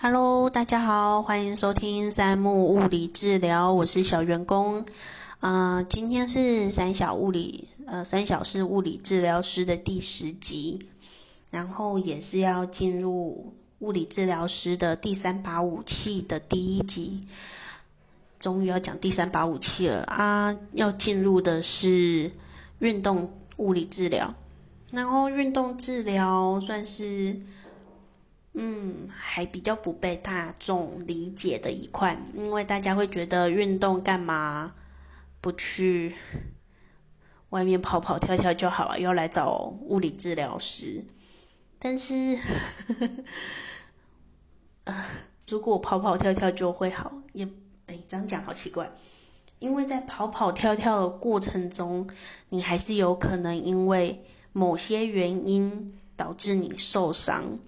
Hello，大家好，欢迎收听三木物理治疗，我是小员工。呃，今天是三小物理呃三小是物理治疗师的第十集，然后也是要进入物理治疗师的第三把武器的第一集。终于要讲第三把武器了啊！要进入的是运动物理治疗，然后运动治疗算是。嗯，还比较不被大众理解的一块，因为大家会觉得运动干嘛不去外面跑跑跳跳就好了，要来找物理治疗师。但是，如果跑跑跳跳就会好，也哎，这样讲好奇怪，因为在跑跑跳跳的过程中，你还是有可能因为某些原因导致你受伤。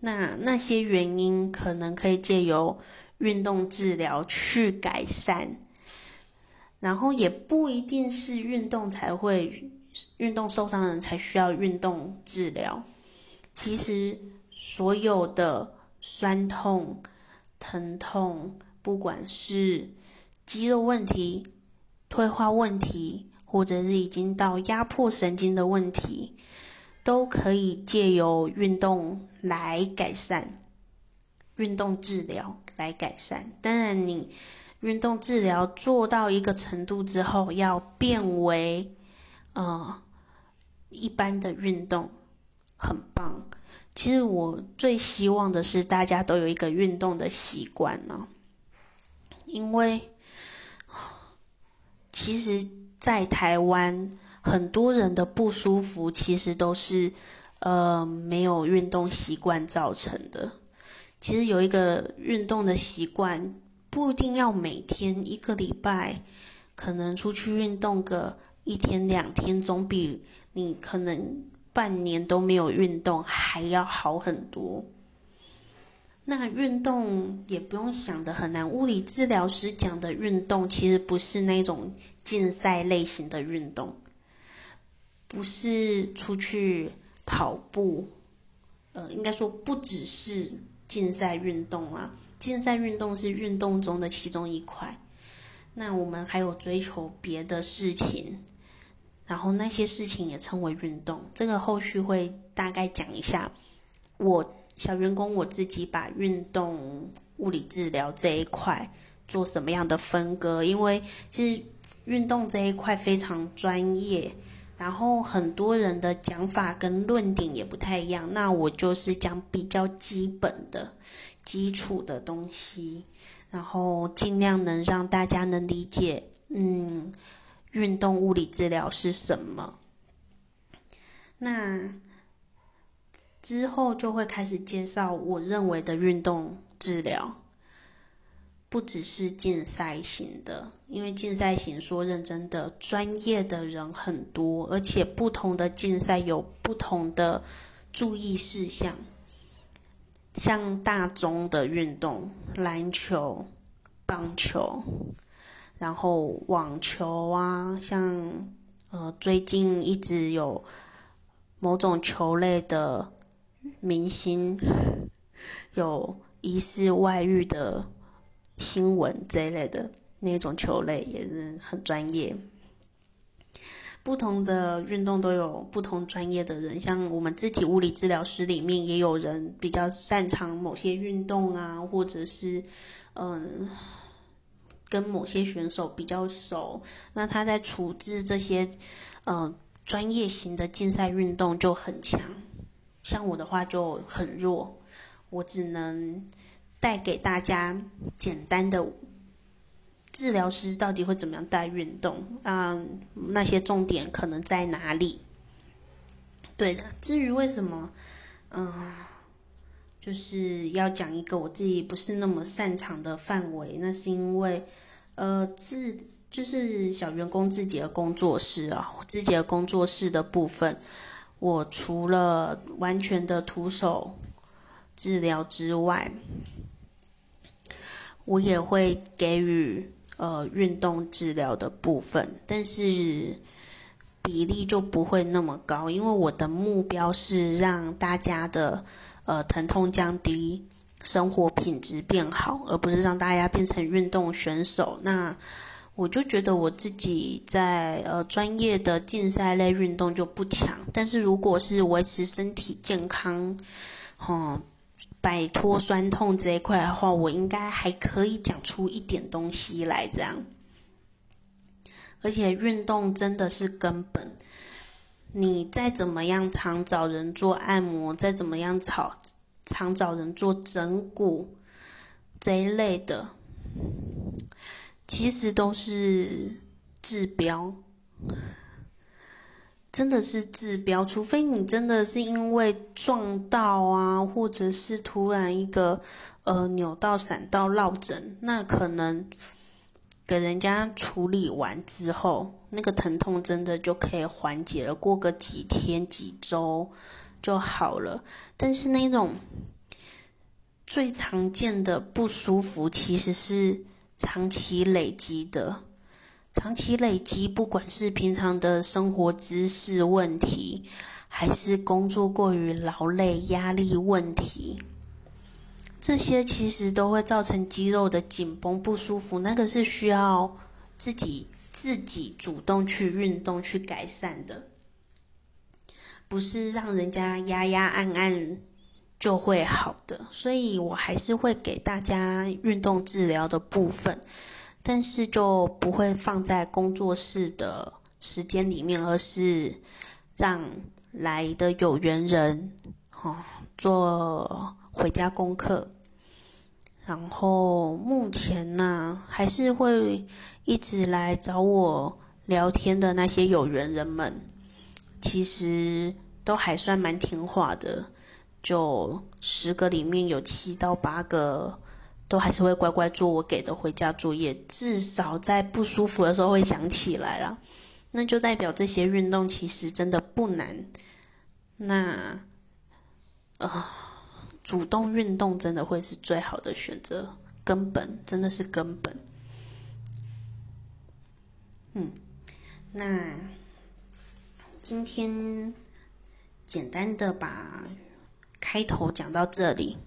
那那些原因可能可以借由运动治疗去改善，然后也不一定是运动才会运动受伤的人才需要运动治疗。其实所有的酸痛、疼痛，不管是肌肉问题、退化问题，或者是已经到压迫神经的问题。都可以借由运动来改善，运动治疗来改善。当然，你运动治疗做到一个程度之后，要变为呃一般的运动，很棒。其实我最希望的是大家都有一个运动的习惯呢，因为其实，在台湾。很多人的不舒服其实都是，呃，没有运动习惯造成的。其实有一个运动的习惯，不一定要每天一个礼拜，可能出去运动个一天两天，总比你可能半年都没有运动还要好很多。那运动也不用想的很难，物理治疗师讲的运动其实不是那种竞赛类型的运动。不是出去跑步，呃，应该说不只是竞赛运动啊。竞赛运动是运动中的其中一块。那我们还有追求别的事情，然后那些事情也称为运动。这个后续会大概讲一下。我小员工我自己把运动物理治疗这一块做什么样的分割？因为其实运动这一块非常专业。然后很多人的讲法跟论点也不太一样，那我就是讲比较基本的、基础的东西，然后尽量能让大家能理解，嗯，运动物理治疗是什么。那之后就会开始介绍我认为的运动治疗。不只是竞赛型的，因为竞赛型说认真的，专业的人很多，而且不同的竞赛有不同的注意事项。像大中的运动，篮球、棒球，然后网球啊，像呃最近一直有某种球类的明星 有疑似外遇的。新闻这一类的那种球类也是很专业。不同的运动都有不同专业的人，像我们自体物理治疗师里面也有人比较擅长某些运动啊，或者是嗯跟某些选手比较熟，那他在处置这些嗯专业型的竞赛运动就很强。像我的话就很弱，我只能。带给大家简单的治疗师到底会怎么样带运动啊？那些重点可能在哪里？对的。至于为什么，嗯，就是要讲一个我自己不是那么擅长的范围，那是因为，呃，自就是小员工自己的工作室啊，自己的工作室的部分，我除了完全的徒手治疗之外。我也会给予呃运动治疗的部分，但是比例就不会那么高，因为我的目标是让大家的呃疼痛降低，生活品质变好，而不是让大家变成运动选手。那我就觉得我自己在呃专业的竞赛类运动就不强，但是如果是维持身体健康，嗯，摆脱酸痛这一块的话，我应该还可以讲出一点东西来这样。而且运动真的是根本，你再怎么样常找人做按摩，再怎么样常常找人做整骨这一类的，其实都是治标，真的是治标。除非你真的是因为撞到啊，或者是突然一个呃扭到、闪到、落枕，那可能。给人家处理完之后，那个疼痛真的就可以缓解了，过个几天几周就好了。但是那种最常见的不舒服，其实是长期累积的。长期累积，不管是平常的生活姿势问题，还是工作过于劳累、压力问题。这些其实都会造成肌肉的紧绷不舒服，那个是需要自己自己主动去运动去改善的，不是让人家压压按按就会好的。所以我还是会给大家运动治疗的部分，但是就不会放在工作室的时间里面，而是让来的有缘人哦做回家功课。然后目前呢，还是会一直来找我聊天的那些有缘人们，其实都还算蛮听话的。就十个里面有七到八个，都还是会乖乖做我给的回家作业，至少在不舒服的时候会想起来了。那就代表这些运动其实真的不难。那，啊。主动运动真的会是最好的选择，根本真的是根本。嗯，那今天简单的把开头讲到这里，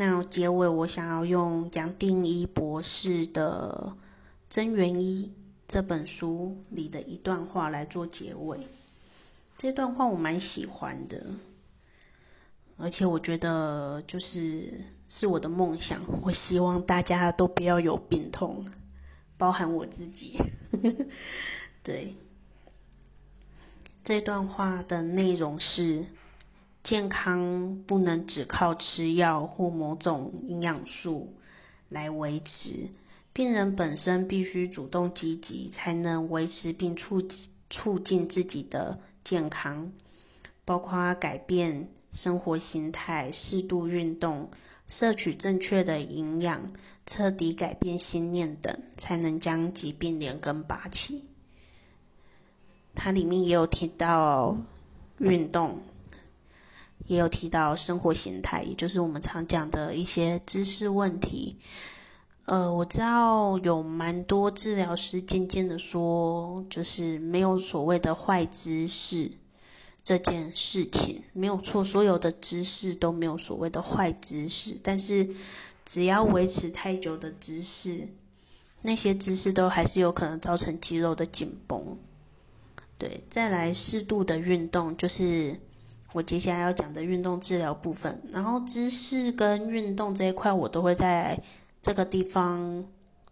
那结尾我想要用杨定一博士的《真元一》这本书里的一段话来做结尾。这段话我蛮喜欢的。而且我觉得，就是是我的梦想。我希望大家都不要有病痛，包含我自己。对，这段话的内容是：健康不能只靠吃药或某种营养素来维持，病人本身必须主动积极，才能维持并促促进自己的健康，包括改变。生活形态、适度运动、摄取正确的营养、彻底改变心念等，才能将疾病连根拔起。它里面也有提到运动，也有提到生活形态，也就是我们常讲的一些知识问题。呃，我知道有蛮多治疗师渐渐的说，就是没有所谓的坏知识。这件事情没有错，所有的知识都没有所谓的坏知识，但是只要维持太久的知识，那些知识都还是有可能造成肌肉的紧绷。对，再来适度的运动，就是我接下来要讲的运动治疗部分。然后知识跟运动这一块，我都会在这个地方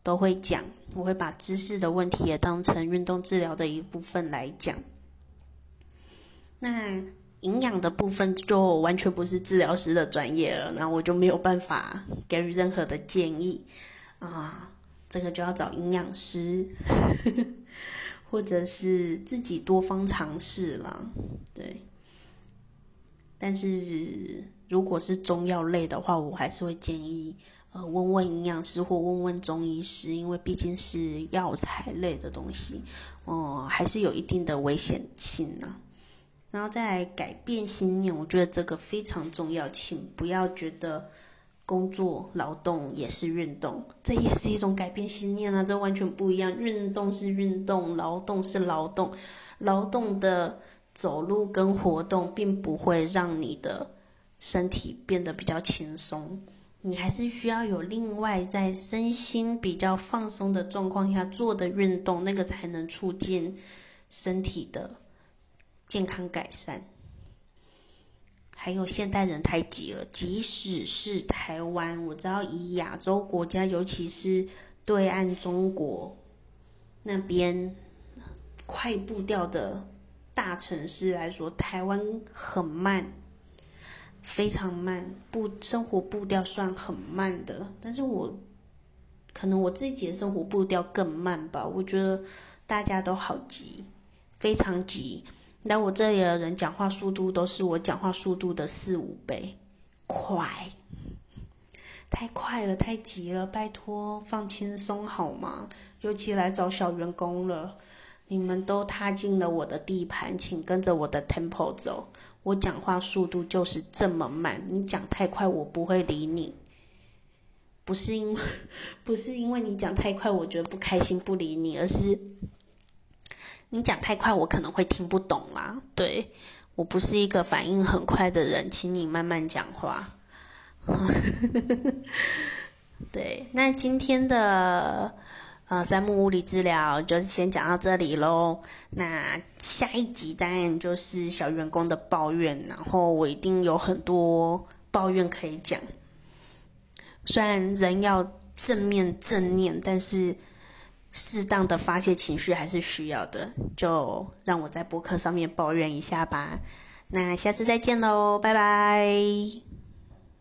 都会讲，我会把知识的问题也当成运动治疗的一部分来讲。那营养的部分就完全不是治疗师的专业了，那我就没有办法给予任何的建议啊。这个就要找营养师，或者是自己多方尝试了。对，但是如果是中药类的话，我还是会建议呃问问营养师或问问中医师，因为毕竟是药材类的东西，哦，还是有一定的危险性呢。然后再来改变信念，我觉得这个非常重要，请不要觉得工作劳动也是运动，这也是一种改变信念啊，这完全不一样。运动是运动，劳动是劳动，劳动的走路跟活动并不会让你的身体变得比较轻松，你还是需要有另外在身心比较放松的状况下做的运动，那个才能促进身体的健康改善。还有现代人太急了，即使是台湾，我知道以亚洲国家，尤其是对岸中国那边快步调的大城市来说，台湾很慢。非常慢，步生活步调算很慢的，但是我可能我自己的生活步调更慢吧。我觉得大家都好急，非常急。那我这里的人讲话速度都是我讲话速度的四五倍，快，太快了，太急了，拜托放轻松好吗？尤其来找小员工了，你们都踏进了我的地盘，请跟着我的 tempo 走。我讲话速度就是这么慢，你讲太快，我不会理你。不是因为，不是因为你讲太快，我觉得不开心不理你，而是你讲太快，我可能会听不懂啦。对我不是一个反应很快的人，请你慢慢讲话。对，那今天的。呃，三木物理治疗就先讲到这里喽。那下一集当然就是小员工的抱怨，然后我一定有很多抱怨可以讲。虽然人要正面正念，但是适当的发泄情绪还是需要的。就让我在博客上面抱怨一下吧。那下次再见喽，拜拜。